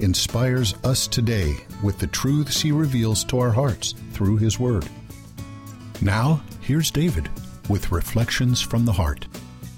inspires us today with the truths he reveals to our hearts through his word. Now, here's David with Reflections from the Heart.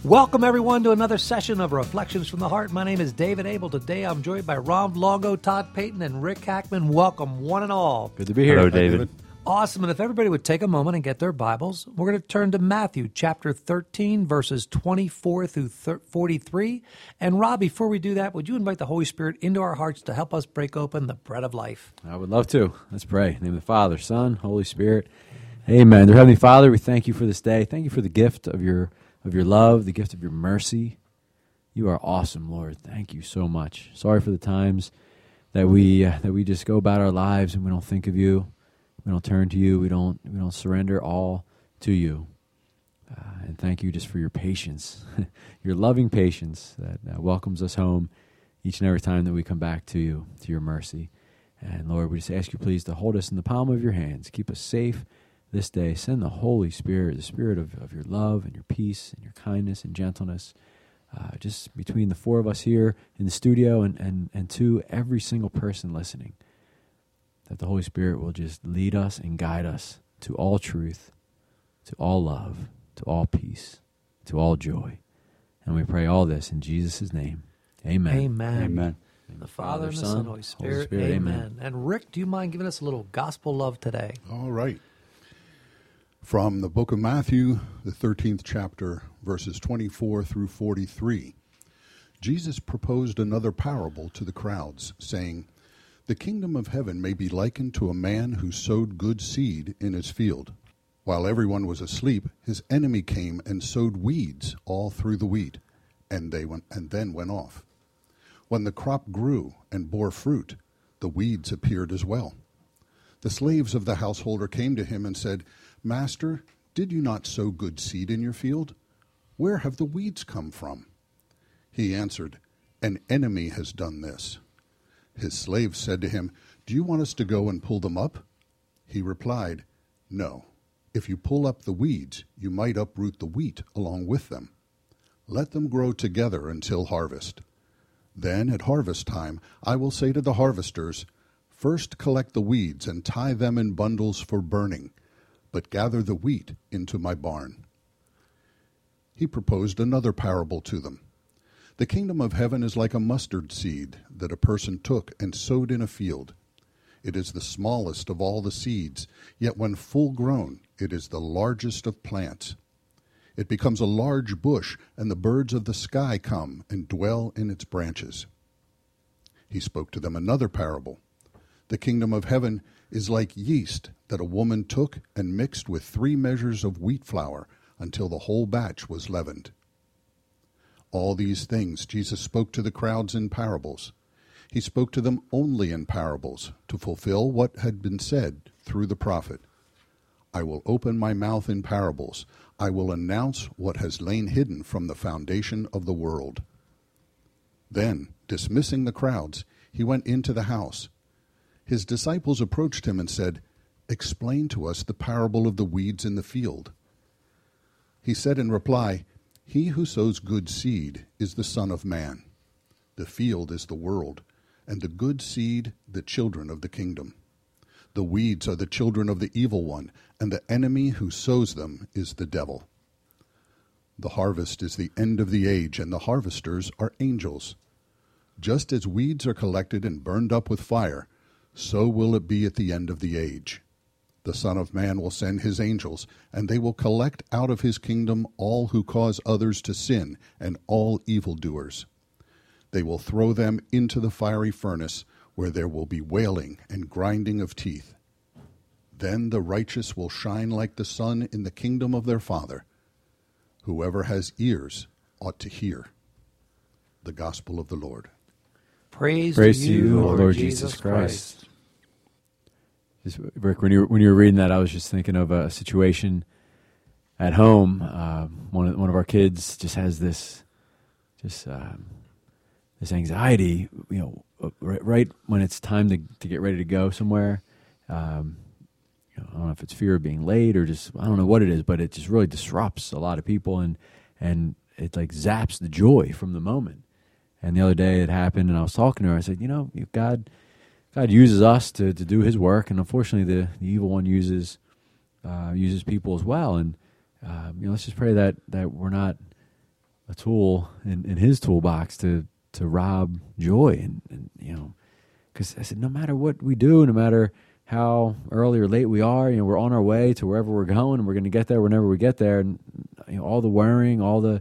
Welcome, everyone, to another session of Reflections from the Heart. My name is David Abel. Today I'm joined by Rob Longo, Todd Payton, and Rick Hackman. Welcome, one and all. Good to be here. Hello, David. Awesome. And if everybody would take a moment and get their Bibles, we're going to turn to Matthew chapter 13, verses 24 through 43. And Rob, before we do that, would you invite the Holy Spirit into our hearts to help us break open the bread of life? I would love to. Let's pray. Name of the Father, Son, Holy Spirit. Amen. Dear Heavenly Father, we thank you for this day. Thank you for the gift of your of your love, the gift of your mercy. You are awesome, Lord. Thank you so much. Sorry for the times that we uh, that we just go about our lives and we don't think of you. We don't turn to you. We don't we don't surrender all to you. Uh, and thank you just for your patience, your loving patience that welcomes us home each and every time that we come back to you, to your mercy. And Lord, we just ask you please to hold us in the palm of your hands, keep us safe this day. Send the Holy Spirit, the Spirit of, of your love and your peace and your kindness and gentleness, uh, just between the four of us here in the studio and, and, and to every single person listening the Holy Spirit will just lead us and guide us to all truth, to all love, to all peace, to all joy. And we pray all this in Jesus' name. Amen. Amen. Amen. The Father, and the Son, Holy Spirit. Holy Spirit amen. amen. And Rick, do you mind giving us a little gospel love today? All right. From the book of Matthew, the 13th chapter, verses 24 through 43, Jesus proposed another parable to the crowds, saying, The kingdom of heaven may be likened to a man who sowed good seed in his field. While everyone was asleep, his enemy came and sowed weeds all through the wheat, and they went and then went off. When the crop grew and bore fruit, the weeds appeared as well. The slaves of the householder came to him and said, Master, did you not sow good seed in your field? Where have the weeds come from? He answered, An enemy has done this. His slaves said to him, Do you want us to go and pull them up? He replied, No. If you pull up the weeds, you might uproot the wheat along with them. Let them grow together until harvest. Then, at harvest time, I will say to the harvesters, First collect the weeds and tie them in bundles for burning, but gather the wheat into my barn. He proposed another parable to them. The kingdom of heaven is like a mustard seed that a person took and sowed in a field. It is the smallest of all the seeds, yet when full grown, it is the largest of plants. It becomes a large bush, and the birds of the sky come and dwell in its branches. He spoke to them another parable. The kingdom of heaven is like yeast that a woman took and mixed with three measures of wheat flour until the whole batch was leavened. All these things Jesus spoke to the crowds in parables. He spoke to them only in parables to fulfill what had been said through the prophet. I will open my mouth in parables. I will announce what has lain hidden from the foundation of the world. Then, dismissing the crowds, he went into the house. His disciples approached him and said, Explain to us the parable of the weeds in the field. He said in reply, He who sows good seed is the Son of Man. The field is the world, and the good seed the children of the kingdom. The weeds are the children of the evil one, and the enemy who sows them is the devil. The harvest is the end of the age, and the harvesters are angels. Just as weeds are collected and burned up with fire, so will it be at the end of the age. The Son of Man will send his angels, and they will collect out of his kingdom all who cause others to sin and all evildoers. They will throw them into the fiery furnace, where there will be wailing and grinding of teeth. Then the righteous will shine like the sun in the kingdom of their Father. Whoever has ears ought to hear. The Gospel of the Lord. Praise, Praise to you, Lord, Lord Jesus Christ. Rick, when you were, when you were reading that, I was just thinking of a situation at home. Uh, one of, one of our kids just has this just um, this anxiety. You know, uh, right, right, when it's time to to get ready to go somewhere. Um, you know, I don't know if it's fear of being late or just I don't know what it is, but it just really disrupts a lot of people and and it like zaps the joy from the moment. And the other day it happened, and I was talking to her. I said, you know, God God uses us to, to do His work, and unfortunately, the, the evil one uses uh, uses people as well. And uh, you know, let's just pray that that we're not a tool in, in His toolbox to to rob joy. And, and you know, because I said, no matter what we do, no matter how early or late we are, you know, we're on our way to wherever we're going, and we're going to get there whenever we get there. And you know, all the worrying, all the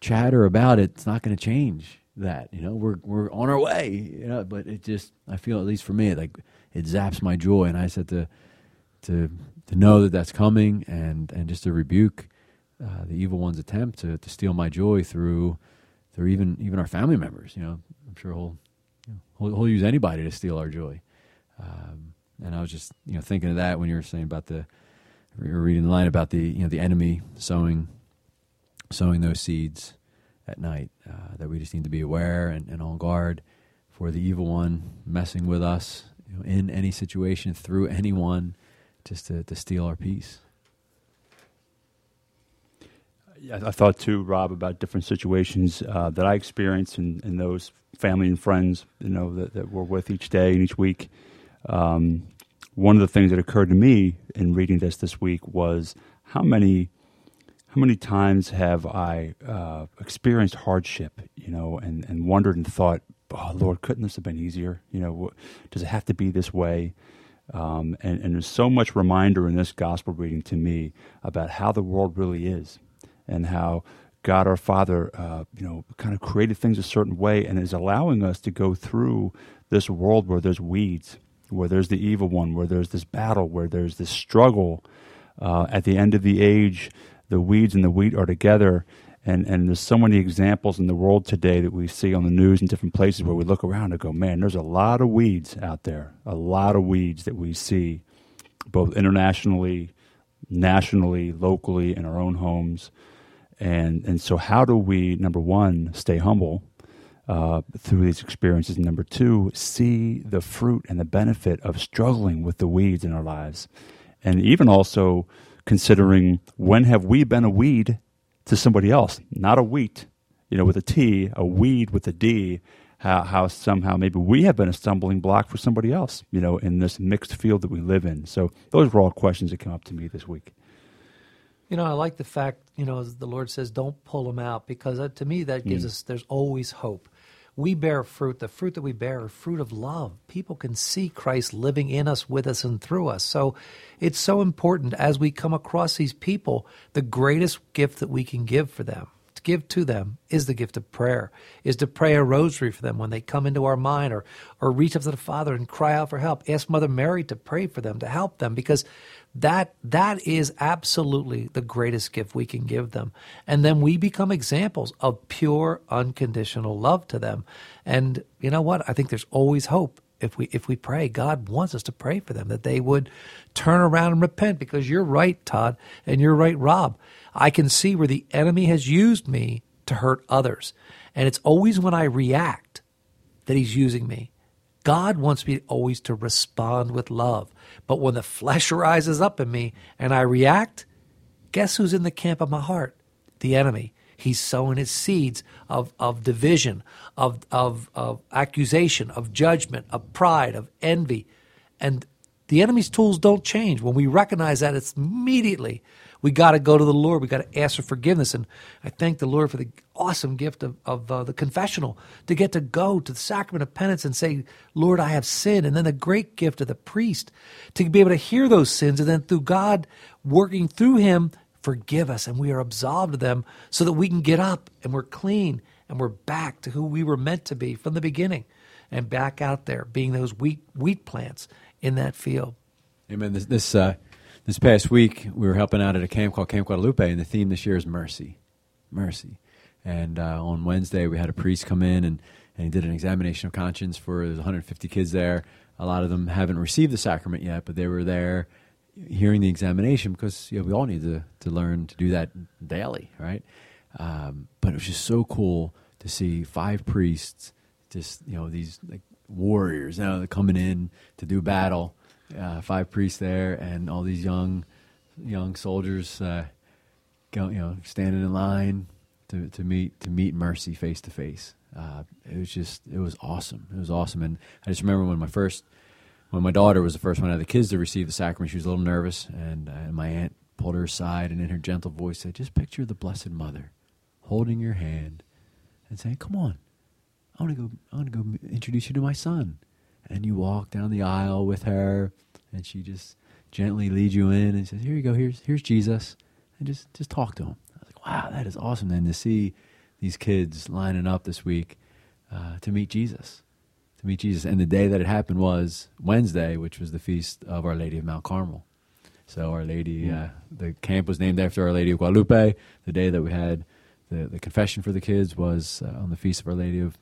chatter about it, it's not going to change that. You know, we're we're on our way. You know, but it just I feel at least for me, like it zaps my joy, and I said to to to know that that's coming, and and just to rebuke uh, the evil one's attempt to to steal my joy through through even even our family members. You know, I'm sure he'll he'll, he'll, use anybody to steal our joy. Um, and I was just you know thinking of that when you were saying about the you were reading the line about the you know the enemy sowing sowing those seeds at night. Uh, that we just need to be aware and, and, on guard for the evil one messing with us you know, in any situation through anyone, just to, to steal our peace. I thought too, Rob, about different situations uh, that I experienced and, in, those family and friends, you know, that, that we're with each day and each week. Um, one of the things that occurred to me in reading this this week was how many how many times have I uh, experienced hardship, you know, and, and wondered and thought, oh, Lord, couldn't this have been easier? You know, does it have to be this way? Um, and, and there's so much reminder in this gospel reading to me about how the world really is and how God our Father, uh, you know, kind of created things a certain way and is allowing us to go through this world where there's weeds, where there's the evil one, where there's this battle, where there's this struggle. Uh, at the end of the age, the weeds and the wheat are together. And, and there's so many examples in the world today that we see on the news in different places where we look around and go, man, there's a lot of weeds out there, a lot of weeds that we see both internationally, nationally, locally, in our own homes. And, and so, how do we, number one, stay humble uh, through these experiences? And number two, see the fruit and the benefit of struggling with the weeds in our lives. And even also, considering when have we been a weed to somebody else, not a wheat, you know, with a T, a weed with a D, how, how somehow maybe we have been a stumbling block for somebody else, you know, in this mixed field that we live in. So those were all questions that came up to me this week. You know, I like the fact, you know, as the Lord says, don't pull them out because uh, to me that gives mm. us, there's always hope we bear fruit. The fruit that we bear are fruit of love. People can see Christ living in us, with us, and through us. So it's so important as we come across these people, the greatest gift that we can give for them, to give to them, is the gift of prayer, is to pray a rosary for them when they come into our mind or, or reach up to the Father and cry out for help. Ask Mother Mary to pray for them, to help them, because that that is absolutely the greatest gift we can give them. And then we become examples of pure unconditional love to them. And you know what? I think there's always hope. If we if we pray god wants us to pray for them that they would turn around and repent because you're right todd and you're right rob. I can see where the enemy has used me to hurt others. And it's always when i react that he's using me god wants me always to respond with love but when the flesh rises up in me and I react, guess who's in the camp of my heart? The enemy. He's sowing his seeds of, of division, of, of, of accusation, of judgment, of pride, of envy. And the enemy's tools don't change. When we recognize that, it's immediately we got to go to the Lord. We got to ask for forgiveness. And I thank the Lord for the awesome gift of, of uh, the confessional to get to go to the sacrament of penance and say, Lord, I have sinned. And then the great gift of the priest to be able to hear those sins and then through God working through him, forgive us. And we are absolved of them so that we can get up and we're clean and we're back to who we were meant to be from the beginning and back out there being those wheat, wheat plants in that field. Amen. This, this uh, this past week, we were helping out at a camp called Camp Guadalupe, and the theme this year is mercy. Mercy. And uh, on Wednesday, we had a priest come in and, and he did an examination of conscience for there's 150 kids there. a lot of them haven't received the sacrament yet, but they were there hearing the examination because you know, we all need to, to learn to do that daily, right? Um, but it was just so cool to see five priests, just you know these like warriors, you know, coming in to do battle. Uh, five priests there, and all these young young soldiers, uh, go, you know, standing in line to, to meet to meet mercy face to face. It was just it was awesome. It was awesome, and I just remember when my first when my daughter was the first one out of the kids to receive the sacrament, she was a little nervous, and, uh, and my aunt pulled her aside and in her gentle voice said, "Just picture the Blessed Mother holding your hand and saying, "Come on, I want to go. I want to go introduce you to my son." And you walk down the aisle with her, and she just gently leads you in and says, "Here you go. Here's here's Jesus," and just just talk to him. I was like, "Wow, that is awesome!" Then to see these kids lining up this week uh, to meet Jesus, to meet Jesus, and the day that it happened was Wednesday, which was the feast of Our Lady of Mount Carmel. So Our Lady, uh, the camp was named after Our Lady of Guadalupe. The day that we had the, the confession for the kids was uh, on the feast of Our Lady of,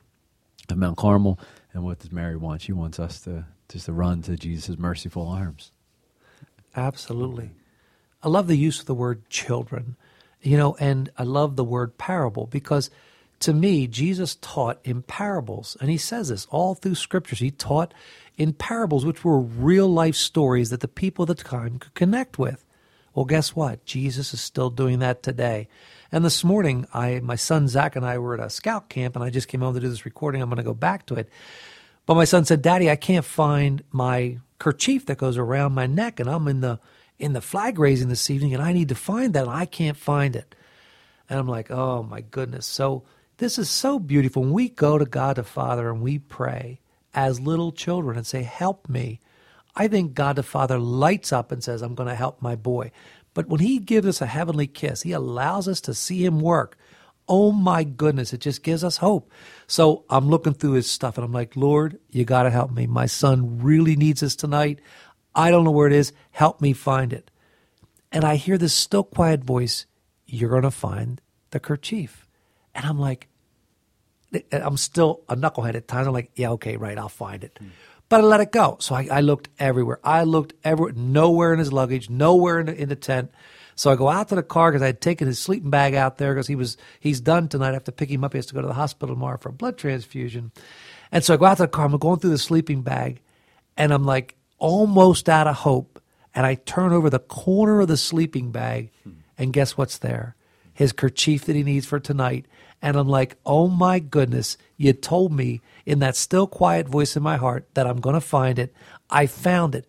of Mount Carmel. And what does Mary want? She wants us to just to run to Jesus' merciful arms. Absolutely. I love the use of the word children, you know, and I love the word parable because to me, Jesus taught in parables. And he says this all through scriptures. He taught in parables, which were real life stories that the people of the time could connect with. Well, guess what? Jesus is still doing that today. And this morning, I, my son Zach and I were at a scout camp, and I just came home to do this recording. I'm going to go back to it. But my son said, "Daddy, I can't find my kerchief that goes around my neck, and I'm in the in the flag raising this evening, and I need to find that, and I can't find it." And I'm like, "Oh my goodness!" So this is so beautiful. When we go to God the Father and we pray as little children and say, "Help me," I think God the Father lights up and says, "I'm going to help my boy." But when He gives us a heavenly kiss, He allows us to see Him work. Oh my goodness, it just gives us hope. So I'm looking through his stuff and I'm like, Lord, you got to help me. My son really needs this tonight. I don't know where it is. Help me find it. And I hear this still quiet voice, You're going to find the kerchief. And I'm like, I'm still a knucklehead at times. I'm like, Yeah, okay, right, I'll find it. Hmm. But I let it go. So I, I looked everywhere. I looked everywhere, nowhere in his luggage, nowhere in the, in the tent. So I go out to the car because I had taken his sleeping bag out there because he was he's done tonight. I have to pick him up. He has to go to the hospital tomorrow for a blood transfusion. And so I go out to the car. I'm going through the sleeping bag, and I'm like almost out of hope. And I turn over the corner of the sleeping bag, and guess what's there? His kerchief that he needs for tonight. And I'm like, oh my goodness, you told me in that still quiet voice in my heart that I'm going to find it. I found it.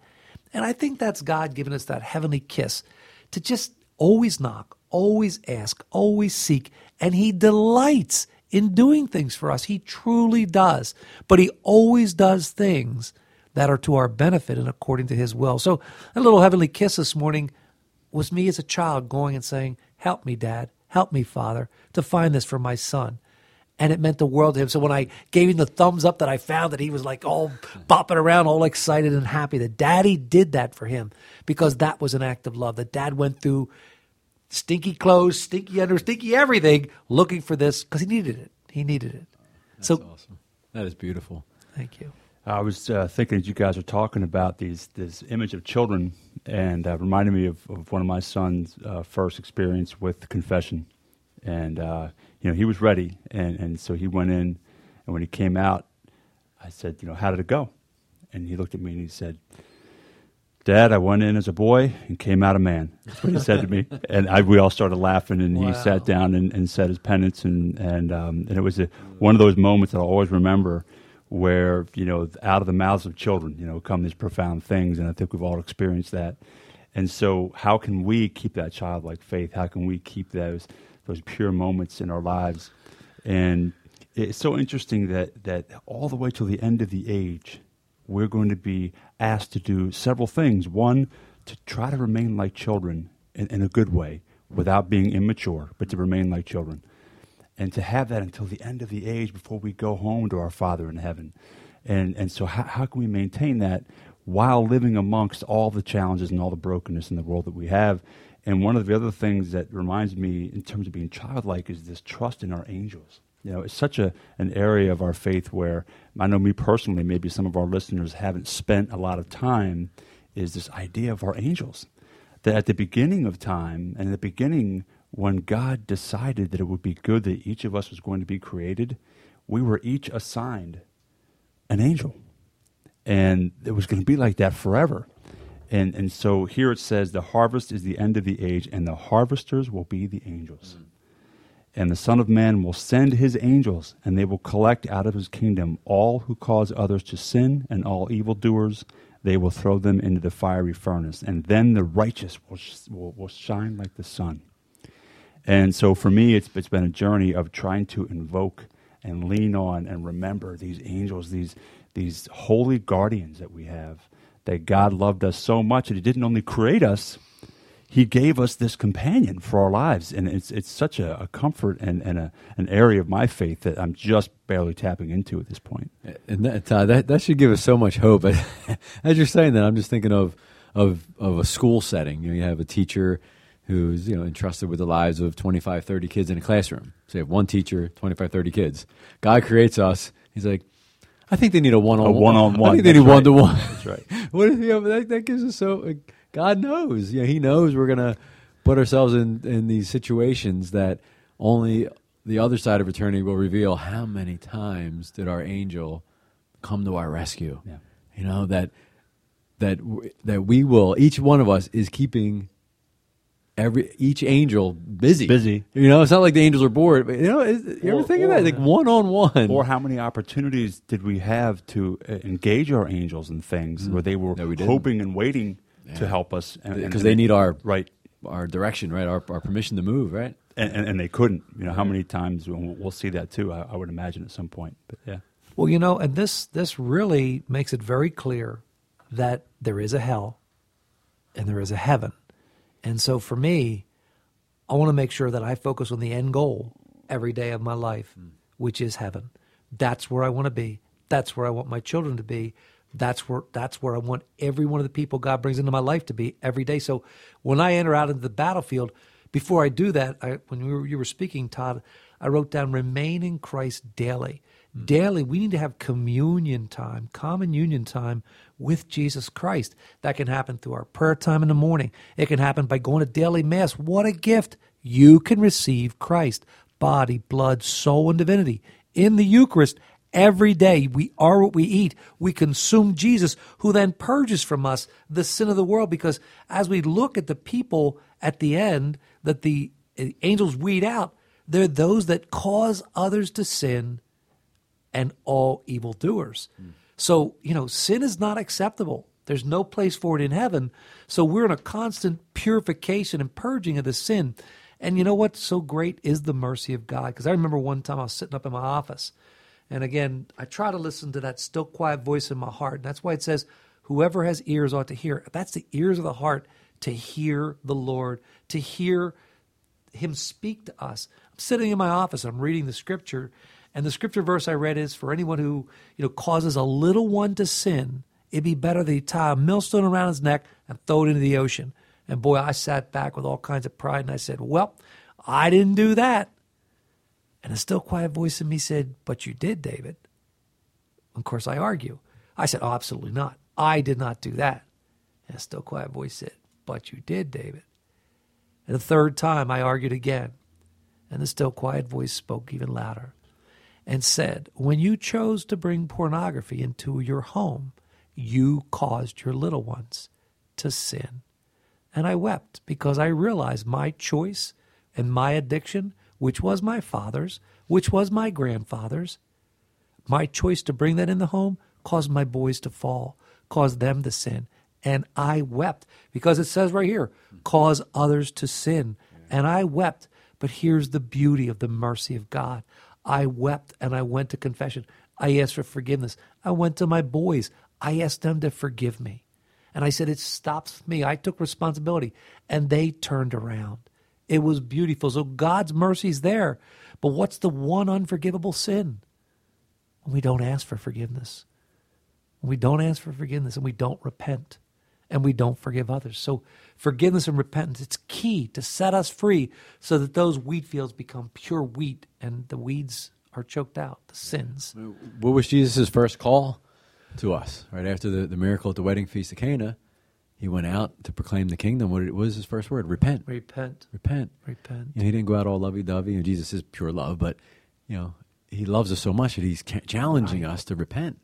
And I think that's God giving us that heavenly kiss to just always knock, always ask, always seek. And He delights in doing things for us. He truly does. But He always does things that are to our benefit and according to His will. So, a little heavenly kiss this morning was me as a child going and saying, Help me, Dad. Help me, Father, to find this for my son. And it meant the world to him. So when I gave him the thumbs up that I found that he was like all bopping around, all excited and happy that daddy did that for him because that was an act of love. That dad went through stinky clothes, stinky under, stinky everything looking for this because he needed it. He needed it. That's so awesome. That is beautiful. thank you. I was uh, thinking as you guys are talking about these this image of children, and uh, reminded me of, of one of my son's uh, first experience with confession, and uh, you know he was ready, and, and so he went in, and when he came out, I said, you know, how did it go? And he looked at me and he said, Dad, I went in as a boy and came out a man. That's what he said to me, and I, we all started laughing. And Wow. he sat down and, and said his penance, and and um, and it was a, one of those moments that I'll always remember, where you know out of the mouths of children, you know, come these profound things, and I think we've all experienced that. And so, how can we keep that childlike faith? How can we keep those those pure moments in our lives? And it's so interesting that that all the way till the end of the age, we're going to be asked to do several things. One, to try to remain like children in, in a good way, without being immature, but to remain like children. And to have that until the end of the age before we go home to our Father in heaven. And, and so, how, how can we maintain that while living amongst all the challenges and all the brokenness in the world that we have? And one of the other things that reminds me, in terms of being childlike, is this trust in our angels. You know, it's such a an area of our faith where I know me personally, maybe some of our listeners haven't spent a lot of time. Is this idea of our angels? That at the beginning of time and at the beginning when God decided that it would be good that each of us was going to be created, we were each assigned an angel. And it was going to be like that forever. And, and so here it says, the harvest is the end of the age, and the harvesters will be the angels. Mm. And the Son of Man will send his angels, and they will collect out of his kingdom all who cause others to sin and all evildoers. They will throw them into the fiery furnace, and then the righteous will, will, will shine like the sun. And so for me, it's, it's been a journey of trying to invoke and lean on and remember these angels, these, these holy guardians that we have, that God loved us so much that He didn't only create us, He gave us this companion for our lives. And it's, it's such a, a comfort and, and a, an area of my faith that I'm just barely tapping into at this point. And that, that, that should give us so much hope. As you're saying that, I'm just thinking of, of, of a school setting. You, know, you have a teacher who's you know entrusted with the lives of 25 30 kids in a classroom. So you have one teacher 25 30 kids. God creates us. He's like i think they need a one-on-one. A one-on-one i think they need right. one-to-one. That's right. What if, you know, that, that gives us so god knows. You know, he knows we're gonna put ourselves in in these situations that only the other side of eternity will reveal how many times did our angel come to our rescue. Yeah. you know that that that we will each one of us is keeping every each angel busy. Busy. You know, it's not like the angels are bored. But, you know, is, you ever think of that? Like one on one. Or how many opportunities did we have to uh, engage our angels in things mm. where they were no, we hoping and waiting yeah. to help us because they need our right our direction, right? Our, our permission to move, right? And, and, and they couldn't. You know, how many times we'll, we'll see that too? I, I would imagine at some point. But yeah. Well, you know, and this this really makes it very clear that there is a hell and there is a heaven and so for me, I want to make sure that I focus on the end goal every day of my life, mm. which is heaven. That's where I want to be. That's where I want my children to be. That's where that's where I want every one of the people God brings into my life to be every day. So when I enter out into the battlefield, before I do that, I, when you were, you were speaking, Todd, I wrote down remain in Christ daily. Mm. Daily, we need to have communion time, common union time with Jesus Christ. That can happen through our prayer time in the morning. It can happen by going to daily mass. What a gift! You can receive Christ, body, blood, soul, and divinity in the Eucharist every day. We are what we eat. We consume Jesus, who then purges from us the sin of the world. Because as we look at the people at the end that the angels weed out, they're those that cause others to sin and all evildoers. Mm. So, you know, sin is not acceptable. There's no place for it in heaven. So we're in a constant purification and purging of the sin. And you know what's so great is the mercy of God. Because I remember one time I was sitting up in my office. And again, I try to listen to that still quiet voice in my heart. And that's why it says, whoever has ears ought to hear. That's the ears of the heart to hear the Lord, to hear Him speak to us. I'm sitting in my office, I'm reading the scripture, and the scripture verse I read is for anyone who, you know, causes a little one to sin, it'd be better that he tie a millstone around his neck and throw it into the ocean. And boy, I sat back with all kinds of pride and I said, Well, I didn't do that. And a still quiet voice in me said, But you did, David. Of course, I argue. I said, Oh, absolutely not. I did not do that. And a still quiet voice said, But you did, David. And the third time I argued again. And the still quiet voice spoke even louder and said, When you chose to bring pornography into your home, you caused your little ones to sin. And I wept because I realized my choice and my addiction, which was my father's, which was my grandfather's, my choice to bring that in the home caused my boys to fall, caused them to sin. And I wept because it says right here, cause others to sin. And I wept. But here's the beauty of the mercy of God. I wept and I went to confession. I asked for forgiveness. I went to my boys. I asked them to forgive me. And I said, It stops me. I took responsibility. And they turned around. It was beautiful. So God's mercy's there. But what's the one unforgivable sin? When we don't ask for forgiveness. When we don't ask for forgiveness and we don't repent and we don't forgive others. So forgiveness and repentance, it's key to set us free so that those wheat fields become pure wheat and the weeds are choked out, the sins. What was Jesus' first call to us? Right after the, the miracle at the wedding feast of Cana, he went out to proclaim the kingdom. What, was his first word? Repent. Repent, Repent. repent. He didn't go out all lovey dovey, and Jesus is pure love, but you know, he loves us so much that he's challenging us to repent.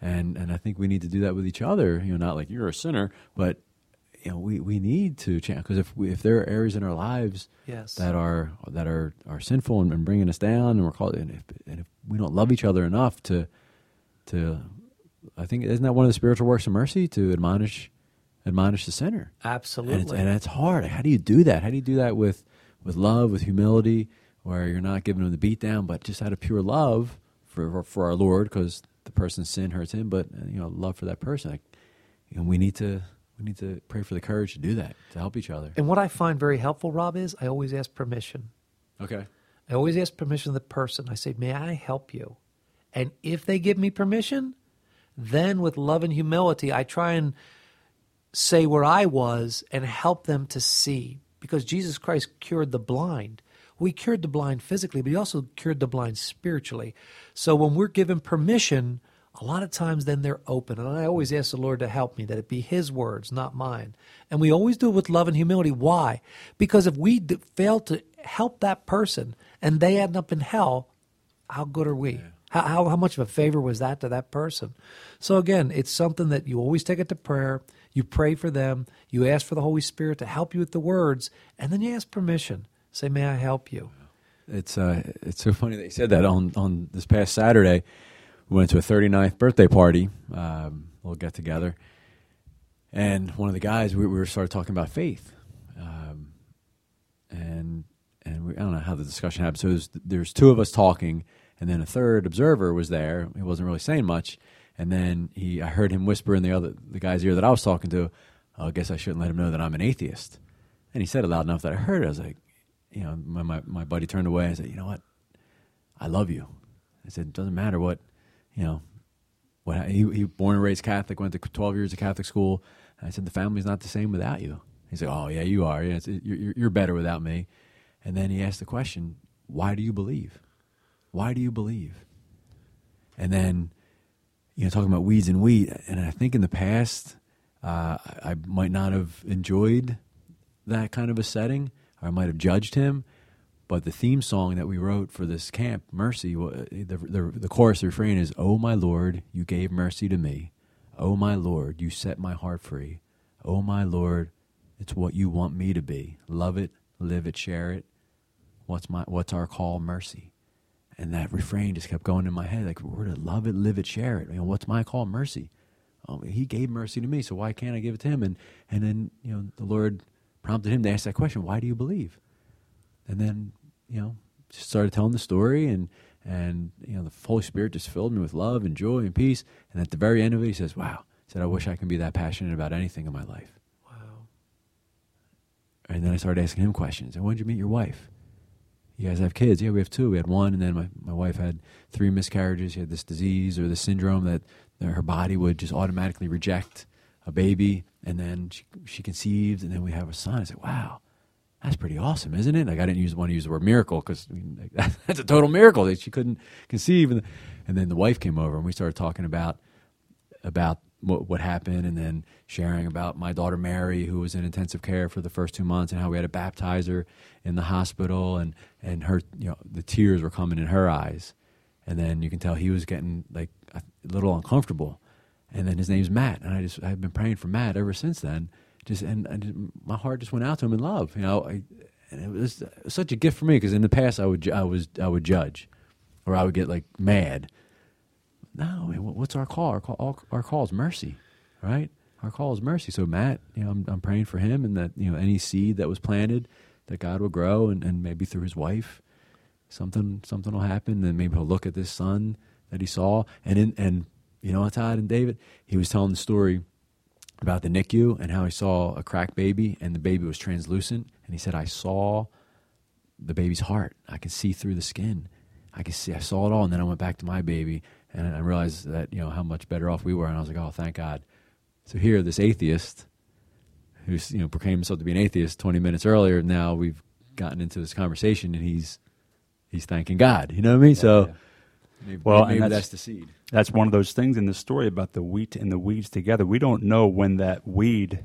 And and I think we need to do that with each other. You know, not like you're a sinner, but you know, we, we need to change because if we, if there are areas in our lives Yes. that are that are, are sinful and, and bringing us down, and we're called, and if, and if we don't love each other enough to to, I think isn't that one of the spiritual works of mercy to admonish admonish the sinner, and it's, Absolutely. and it's hard. How do you do that? How do you do that with with love, with humility, where you're not giving them the beat down, but just out of pure love for for our Lord, because the person's sin hurts him, but uh, you know, love for that person. Like, you know, we need to we need to pray for the courage to do that to help each other. and what I find very helpful, Rob, is I always ask permission. Okay. I always ask permission of the person. I say, May I help you? And if they give me permission, then with love and humility, I try and say where I was and help them to see. Because Jesus Christ cured the blind. We cured the blind physically, but he also cured the blind spiritually. So when we're given permission, a lot of times then they're open. And I always ask the Lord to help me, that it be his words, not mine. And we always do it with love and humility. Why? Because if we d- fail to help that person and they end up in hell, how good are we? How, how, how much of a favor was that to that person? So again, it's something that you always take it to prayer. You pray for them. You ask for the Holy Spirit to help you with the words, and then you ask permission. Say, "May I help you?" It's uh, it's so funny that you said that on on this past Saturday. We went to a 39th birthday party, um, little get together, and one of the guys we, we started talking about faith, um, and and we, I don't know how the discussion happened. So there's, there's two of us talking, and then a third observer was there. He wasn't really saying much, and then he I heard him whisper in the other the guy's ear that I was talking to. "Oh, I guess I shouldn't let him know that I'm an atheist. And he said it loud enough that I heard it. I was like, you know, my, my, my buddy turned away and said, you know what? I love you. I said, it doesn't matter what, you know, what he, he born and raised Catholic, went to 12 years of Catholic school. I said, the family's not the same without you. He said, oh, yeah, you are. Yeah, you're, you're better without me. And then he asked the question, why do you believe? Why do you believe? And then, you know, talking about weeds and wheat. And I think in the past, uh, I, I might not have enjoyed that kind of a setting, I might have judged him. But the theme song that we wrote for this camp, Mercy, the, the, the chorus, refrain is, Oh my Lord, you gave mercy to me. Oh my Lord, you set my heart free. Oh my Lord, it's what you want me to be. Love it, live it, share it. What's my what's our call? Mercy. And that refrain just kept going in my head, like we're to love it, live it, share it. You know, what's my call? Mercy. Oh, he gave mercy to me, so why can't I give it to him? And and then you know the Lord prompted him to ask that question: Why do you believe? And then you know just started telling the story, and and you know the Holy Spirit just filled me with love and joy and peace. And at the very end of it, he says, "Wow," he said, "I wish I could be that passionate about anything in my life." Wow. And then I started asking him questions. And when did you meet your wife? You guys have kids? Yeah, we have two. We had one, and then my, my wife had three miscarriages. She had this disease or this syndrome that, that her body would just automatically reject a baby. And then she, she conceived, and then we have a son. I said, wow, that's pretty awesome, isn't it? Like, I didn't use, want to use the word miracle because I mean, that's a total miracle that she couldn't conceive. And, and then the wife came over, and we started talking about about what, what happened and then sharing about my daughter Mary who was in intensive care for the first two months and how we had to baptize her in the hospital and and her you know the tears were coming in her eyes and then you can tell he was getting like a little uncomfortable and then his name's Matt and I just I've been praying for Matt ever since then just and, and my heart just went out to him in love you know I, and it was such a gift for me because in the past I would I was I would judge or I would get like mad no, what's our call? Our call, our call is mercy, right? Our call is mercy. So Matt, you know, I'm, I'm praying for him, and that you know any seed that was planted, that God will grow, and, and maybe through his wife, something something will happen. And maybe he'll look at this son that he saw, and in and you know, what Todd and David, he was telling the story about the NICU and how he saw a crack baby, and the baby was translucent, and he said, I saw the baby's heart. I could see through the skin. I could see. I saw it all, and then I went back to my baby, and I realized that you know how much better off we were, and I was like, oh, thank God. So here, this atheist, who's you know proclaimed himself to be an atheist 20 minutes earlier, now we've gotten into this conversation, and he's he's thanking God. You know what I mean? so, yeah. Maybe, Well, and maybe that's- that's, the seed. That's one of those things in the story about the wheat and the weeds together. We don't know when that weed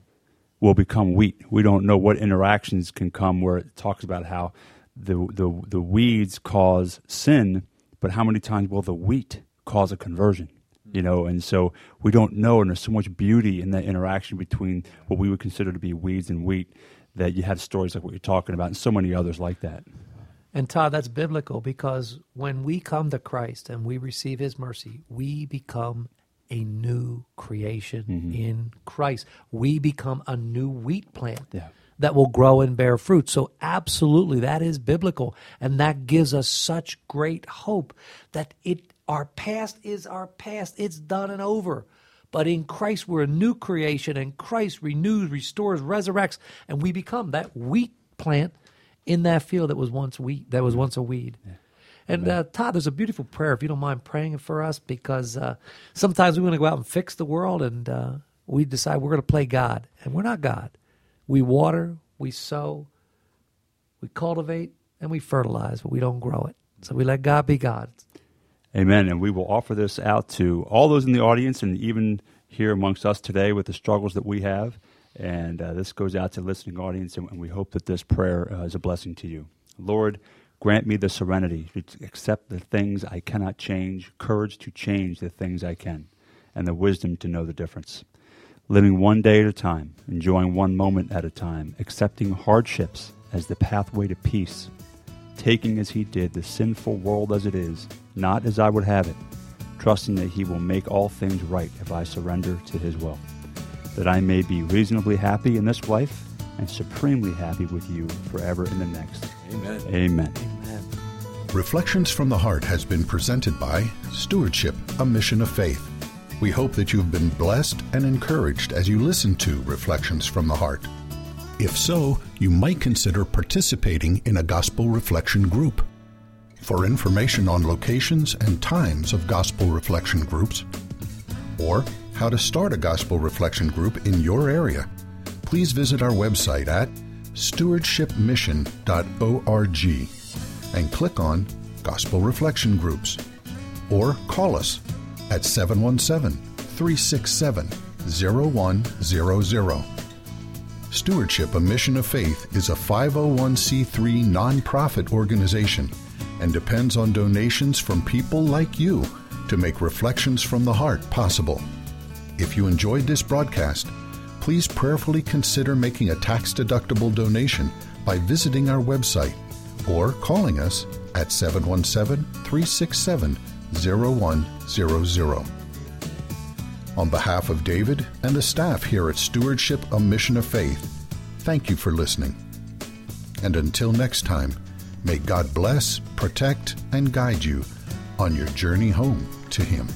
will become wheat. We don't know what interactions can come where it talks about how the the the weeds cause sin, but how many times will the wheat cause a conversion? You know, and so we don't know, and there's so much beauty in that interaction between what we would consider to be weeds and wheat that you have stories like what you're talking about, and so many others like that. And Todd, that's biblical because when we come to Christ and we receive His mercy, we become a new creation Mm-hmm. in Christ. We become a new wheat plant Yeah. that will grow and bear fruit. So, absolutely, that is biblical. And that gives us such great hope that it our past is our past. It's done and over. But in Christ, we're a new creation, and Christ renews, restores, resurrects, and we become that wheat plant in that field that was once wheat, that was once a weed. And uh, Todd, there's a beautiful prayer if you don't mind praying for us, because uh, sometimes we want to go out and fix the world, and uh, we decide we're going to play God, and we're not God. We water, we sow, we cultivate, and we fertilize, but we don't grow it. So we let God be God. Amen. And we will offer this out to all those in the audience and even here amongst us today with the struggles that we have. And uh, this goes out to the listening audience, and we hope that this prayer uh, is a blessing to you. Lord, grant me the serenity to accept the things I cannot change, courage to change the things I can, and the wisdom to know the difference. Living one day at a time, enjoying one moment at a time, accepting hardships as the pathway to peace, taking as he did the sinful world as it is, not as I would have it, trusting that he will make all things right if I surrender to his will, that I may be reasonably happy in this life and supremely happy with you forever in the next. Amen. Amen. Amen. Reflections from the Heart has been presented by Stewardship, a Mission of Faith. We hope that you have been blessed and encouraged as you listen to Reflections from the Heart. If so, you might consider participating in a gospel reflection group. For information on locations and times of gospel reflection groups, or how to start a gospel reflection group in your area, please visit our website at stewardshipmission.org and click on Gospel Reflection Groups. Or call us at 717 367 0100. Stewardship, a Mission of Faith, is a 501c3 nonprofit organization and depends on donations from people like you to make Reflections from the Heart possible. If you enjoyed this broadcast, please prayerfully consider making a tax deductible donation by visiting our website or calling us at 717 367 0100. On behalf of David and the staff here at Stewardship, a Mission of Faith, thank you for listening. And until next time, may God bless, protect, and guide you on your journey home to Him.